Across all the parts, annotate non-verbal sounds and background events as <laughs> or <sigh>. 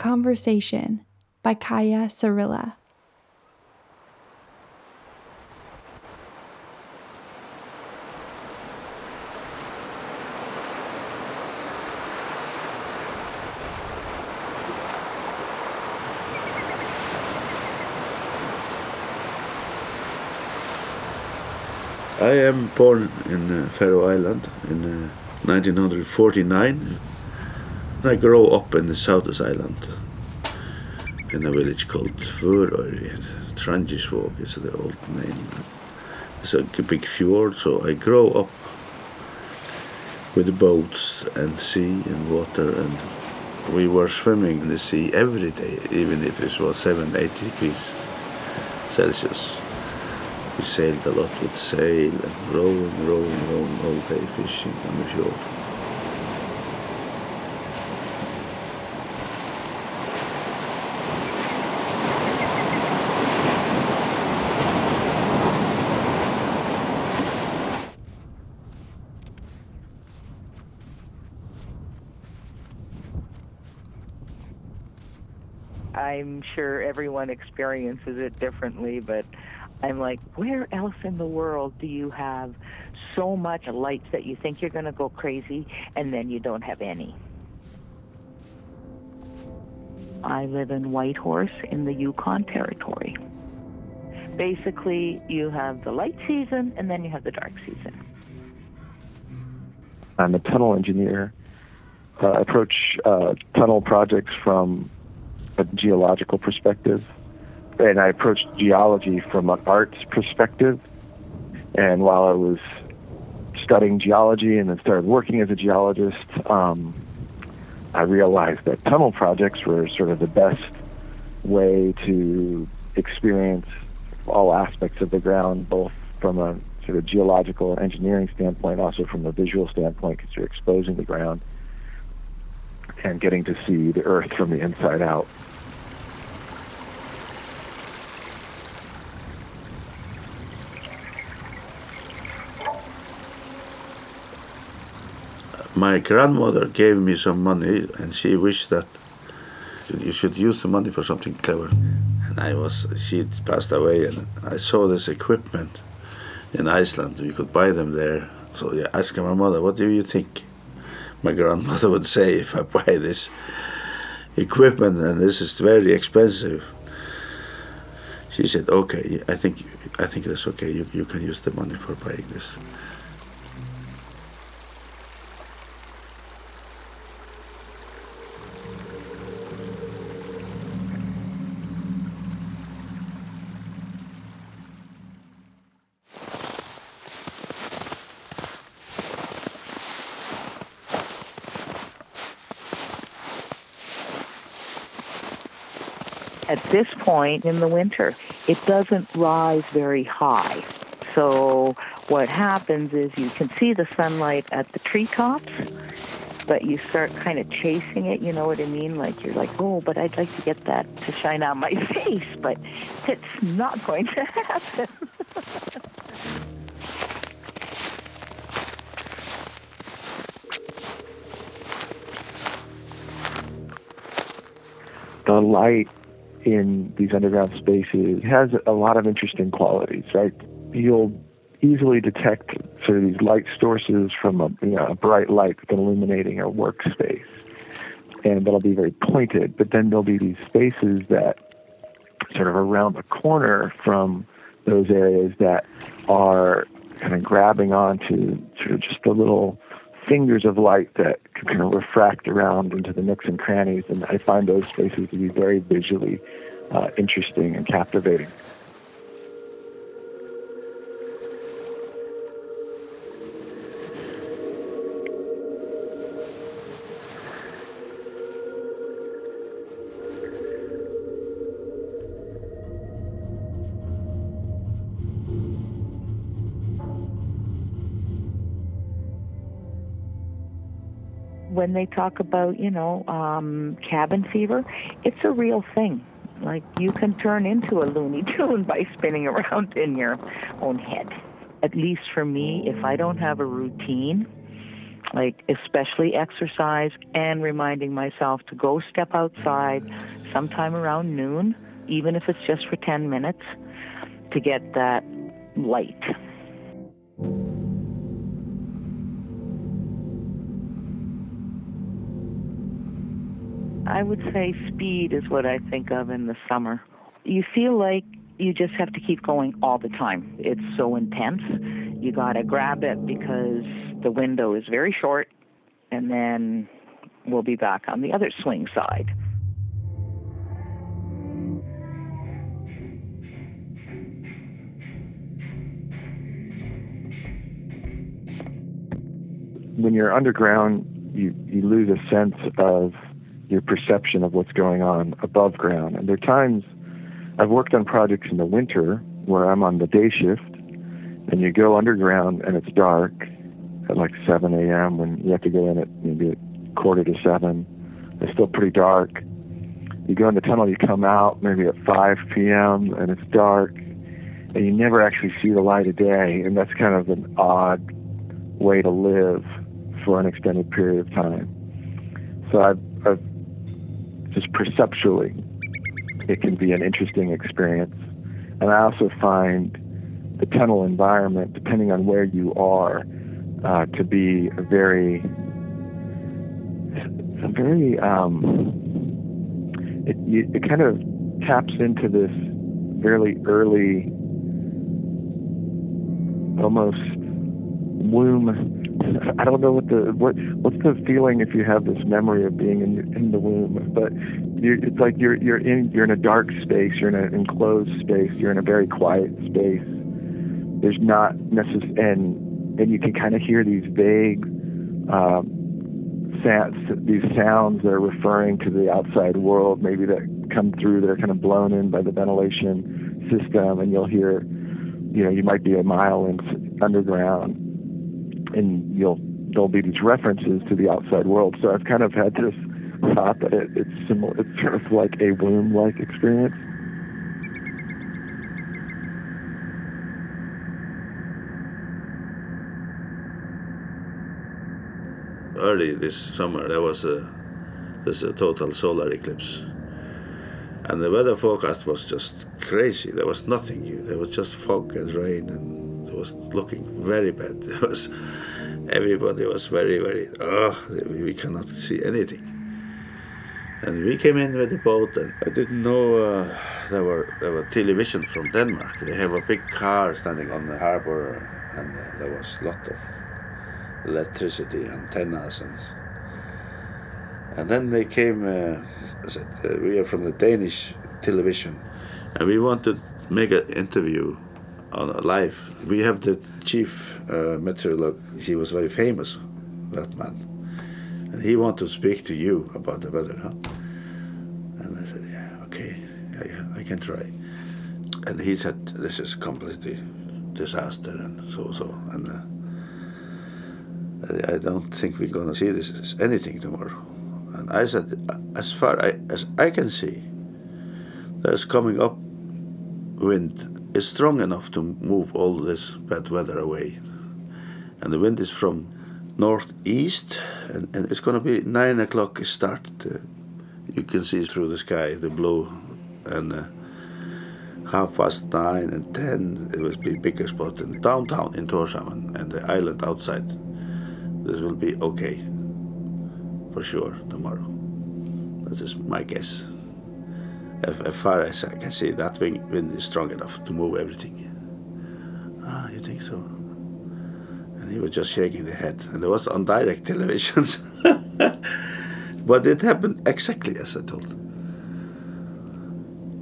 Conversation by Kaya Cirilla. I am born in uh, Faroe Island in uh, 1949. I grew up in the Southest Island in a village called Tvørøy. Trangisvåg is the old name. It's a big fjord, so I grew up with boats and sea and water and we were swimming in the sea every day, even if it was 7, 8 degrees Celsius. We sailed a lot with sail and rowing, rowing, rowing all day fishing on the fjord. I'm sure everyone experiences it differently, but I'm like, where else in the world do you have so much lights that you think you're going to go crazy and then you don't have any? I live in Whitehorse in the Yukon Territory. Basically, you have the light season and then you have the dark season. I'm a tunnel engineer. Uh, I approach uh, tunnel projects from a geological perspective, and I approached geology from an arts perspective. And while I was studying geology and then started working as a geologist, um, I realized that tunnel projects were sort of the best way to experience all aspects of the ground, both from a sort of geological engineering standpoint, also from a visual standpoint, because you're exposing the ground and getting to see the earth from the inside out. My grandmother gave me some money and she wished that you should use the money for something clever. And I was, she passed away and I saw this equipment in Iceland. You could buy them there. So I asked my mother, what do you think my grandmother would say <laughs> if I buy this equipment and this is very expensive? She said, okay, I think, I think that's okay. You, you can use the money for buying this. At this point in the winter, it doesn't rise very high. So what happens is you can see the sunlight at the treetops, but you start kind of chasing it, you know what I mean? Like you're like, oh, but I'd like to get that to shine on my <laughs> face, but it's not going to <laughs> happen. the light in these underground spaces has a lot of interesting qualities, right? You'll easily detect sort of these light sources from a, you know, a bright light illuminating a workspace. And that'll be very pointed, but then there'll be these spaces that sort of around the corner from those areas that are kind of grabbing onto sort of just the little fingers of light that kind of refract around into the nooks and crannies. And I find those spaces to be very visually uh, interesting and captivating. When they talk about, you know, um, cabin fever, it's a real thing. Like you can turn into a Looney <laughs> Tune by spinning around in your own head. At least for me, if I don't have a routine, like especially exercise and reminding myself to go step outside sometime around noon, even if it's just for 10 minutes, to get that light. I would say speed is what I think of in the summer. You feel like you just have to keep going all the time. It's so intense. You got to grab it because the window is very short, and then we'll be back on the other swing side. When you're underground, you, you lose a sense of your perception of what's going on above ground. And there are times I've worked on projects in the winter where I'm on the day shift and you go underground and it's dark at like 7 a.m. when you have to go in at maybe at quarter to 7. It's still pretty dark. You go in the tunnel, you come out maybe at 5 p.m. and it's dark and you never actually see the light of day. And that's kind of an odd way to live for an extended period of time. So I've, I've just perceptually, it can be an interesting experience. And I also find the tunnel environment, depending on where you are, uh, to be a very, a very, um, it, it kind of taps into this fairly early, almost womb I don't know what the what what's the feeling if you have this memory of being in in the womb, but you, it's like you're you're in you're in a dark space, you're in an enclosed space, you're in a very quiet space. There's not necessarily and and you can kind of hear these vague um, sounds, these sounds that are referring to the outside world, maybe that come through that are kind of blown in by the ventilation system, and you'll hear, you know, you might be a mile in underground and you'll there'll be these references to the outside world. So I've kind of had this thought that it, it's similar. It's sort of like a womb-like experience. Early this summer, there was a this a total solar eclipse, and the weather forecast was just crazy. There was nothing. There was just fog and rain and was looking very bad. <laughs> It was everybody was very very oh we cannot see anything. And we came in with the boat, and I didn't know uh, there were there were television from Denmark. They have a big car standing on the harbor, and uh, there was a lot of electricity antennas and. And then they came. Uh, said, uh, we are from the Danish television, and we want to make an interview on live. We have the chief uh. He was very famous, that man, and he wanted to speak to you about the weather. Huh? And I said, yeah, okay, yeah, I can try. And he said, this is completely disaster and so so and. Uh, I don't think we're gonna see this as anything tomorrow. And I said, as far I, as I can see, there's coming up wind is strong enough to move all this bad weather away. And the wind is from northeast, and, and it's going to be 9 o'clock start. Uh, you can see through the sky the blue, and uh, half past 9 and 10 it will be bigger spot in downtown in Tórshavn and, the island outside. This will be okay for sure tomorrow. That is my guess as far as I can see, that wind is strong enough to move everything. Ah, you think so? And he was just shaking the head. And it was on direct <laughs> televisions. <laughs> but it happened exactly as I told.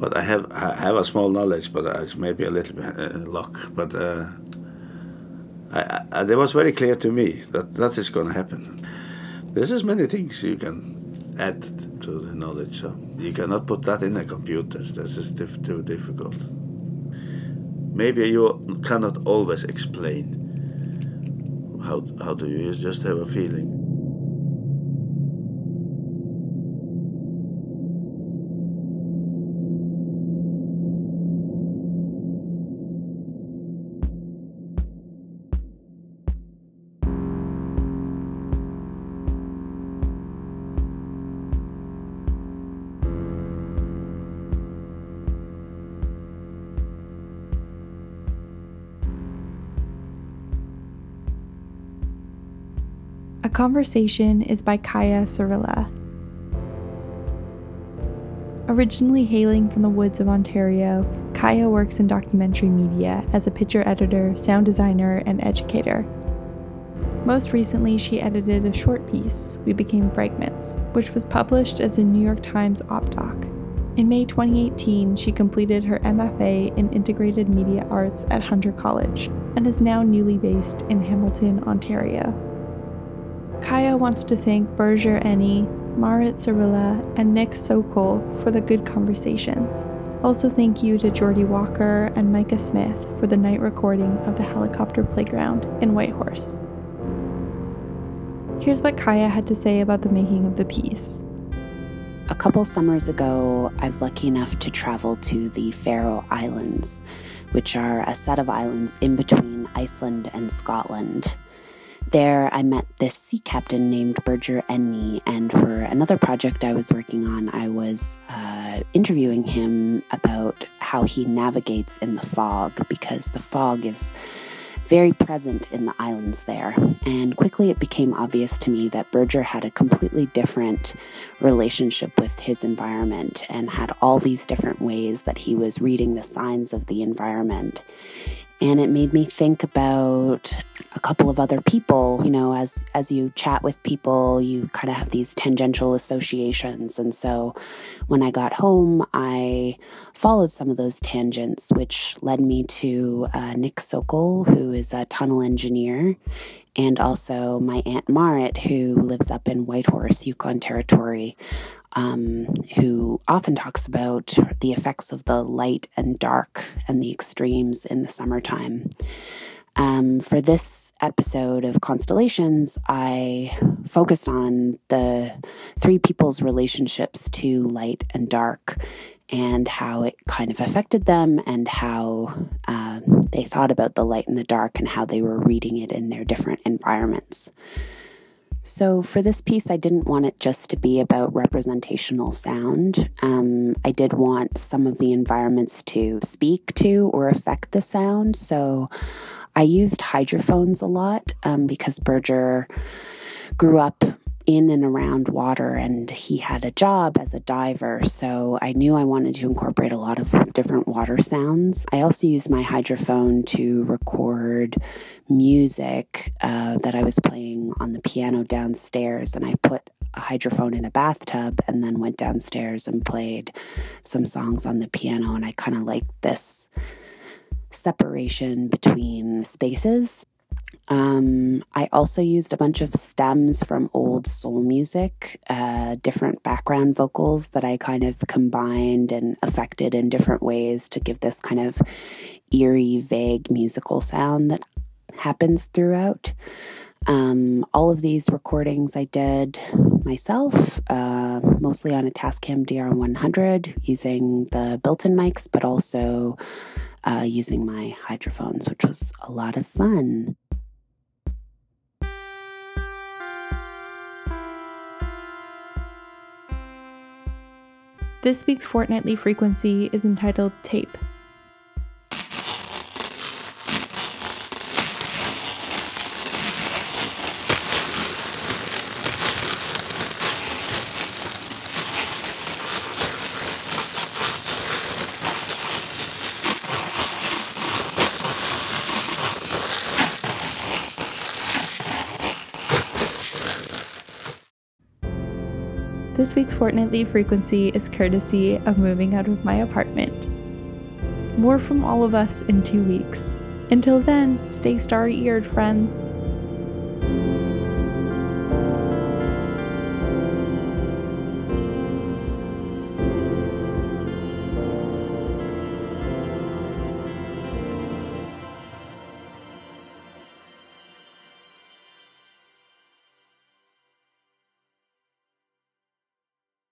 But I have I have a small knowledge, but it's maybe a little bit uh, luck. But uh, I, I, it was very clear to me that that is going to happen. There's as many things you can add to the knowledge. So you cannot put that in a computer. This is diff too difficult. Maybe you cannot always explain. How how do you just have a feeling? Conversation is by Kaya Cirilla. Originally hailing from the woods of Ontario, Kaya works in documentary media as a picture editor, sound designer, and educator. Most recently, she edited a short piece, We Became Fragments, which was published as a New York Times op doc. In May 2018, she completed her MFA in Integrated Media Arts at Hunter College and is now newly based in Hamilton, Ontario. Kaya wants to thank Berger Enni, Marit Cirilla, and Nick Sokol for the good conversations. Also, thank you to Jordy Walker and Micah Smith for the night recording of the helicopter playground in Whitehorse. Here's what Kaya had to say about the making of the piece. A couple summers ago, I was lucky enough to travel to the Faroe Islands, which are a set of islands in between Iceland and Scotland. There, I met this sea captain named Berger Enni, and for another project I was working on, I was uh, interviewing him about how he navigates in the fog because the fog is very present in the islands there. And quickly it became obvious to me that Berger had a completely different relationship with his environment and had all these different ways that he was reading the signs of the environment and it made me think about a couple of other people you know as as you chat with people you kind of have these tangential associations. And so when i got home i followed some of those tangents which led me to uh, nick sokol who is a tunnel engineer and also my aunt marit who lives up in whitehorse yukon territory um, who often talks about the effects of the light and dark and the extremes in the summertime. Um, for this episode of Constellations, I focused on the three people's relationships to light and dark and how it kind of affected them and how uh, they thought about the light and the dark and how they were reading it in their different environments. So, for this piece, I didn't want it just to be about representational sound. Um, I did want some of the environments to speak to or affect the sound. So, I used hydrophones a lot um, because Berger grew up in and around water and he had a job as a diver so i knew i wanted to incorporate a lot of different water sounds. I also used my hydrophone to record music uh, that i was playing on the piano downstairs and i put a hydrophone in a bathtub and then went downstairs and played some songs on the piano and i kind of liked this separation between spaces um, I also used a bunch of stems from old soul music, uh, different background vocals that I kind of combined and affected in different ways to give this kind of eerie, vague musical sound that happens throughout. Um, all of these recordings I did myself, uh, mostly on a Tascam DR100 using the built in mics, but also uh, using my hydrophones, which was a lot of fun. This week's fortnightly frequency is entitled Tape. This week's fortnightly frequency is courtesy of moving out of my apartment. More from all of us in two weeks. Until then, stay starry eared, friends.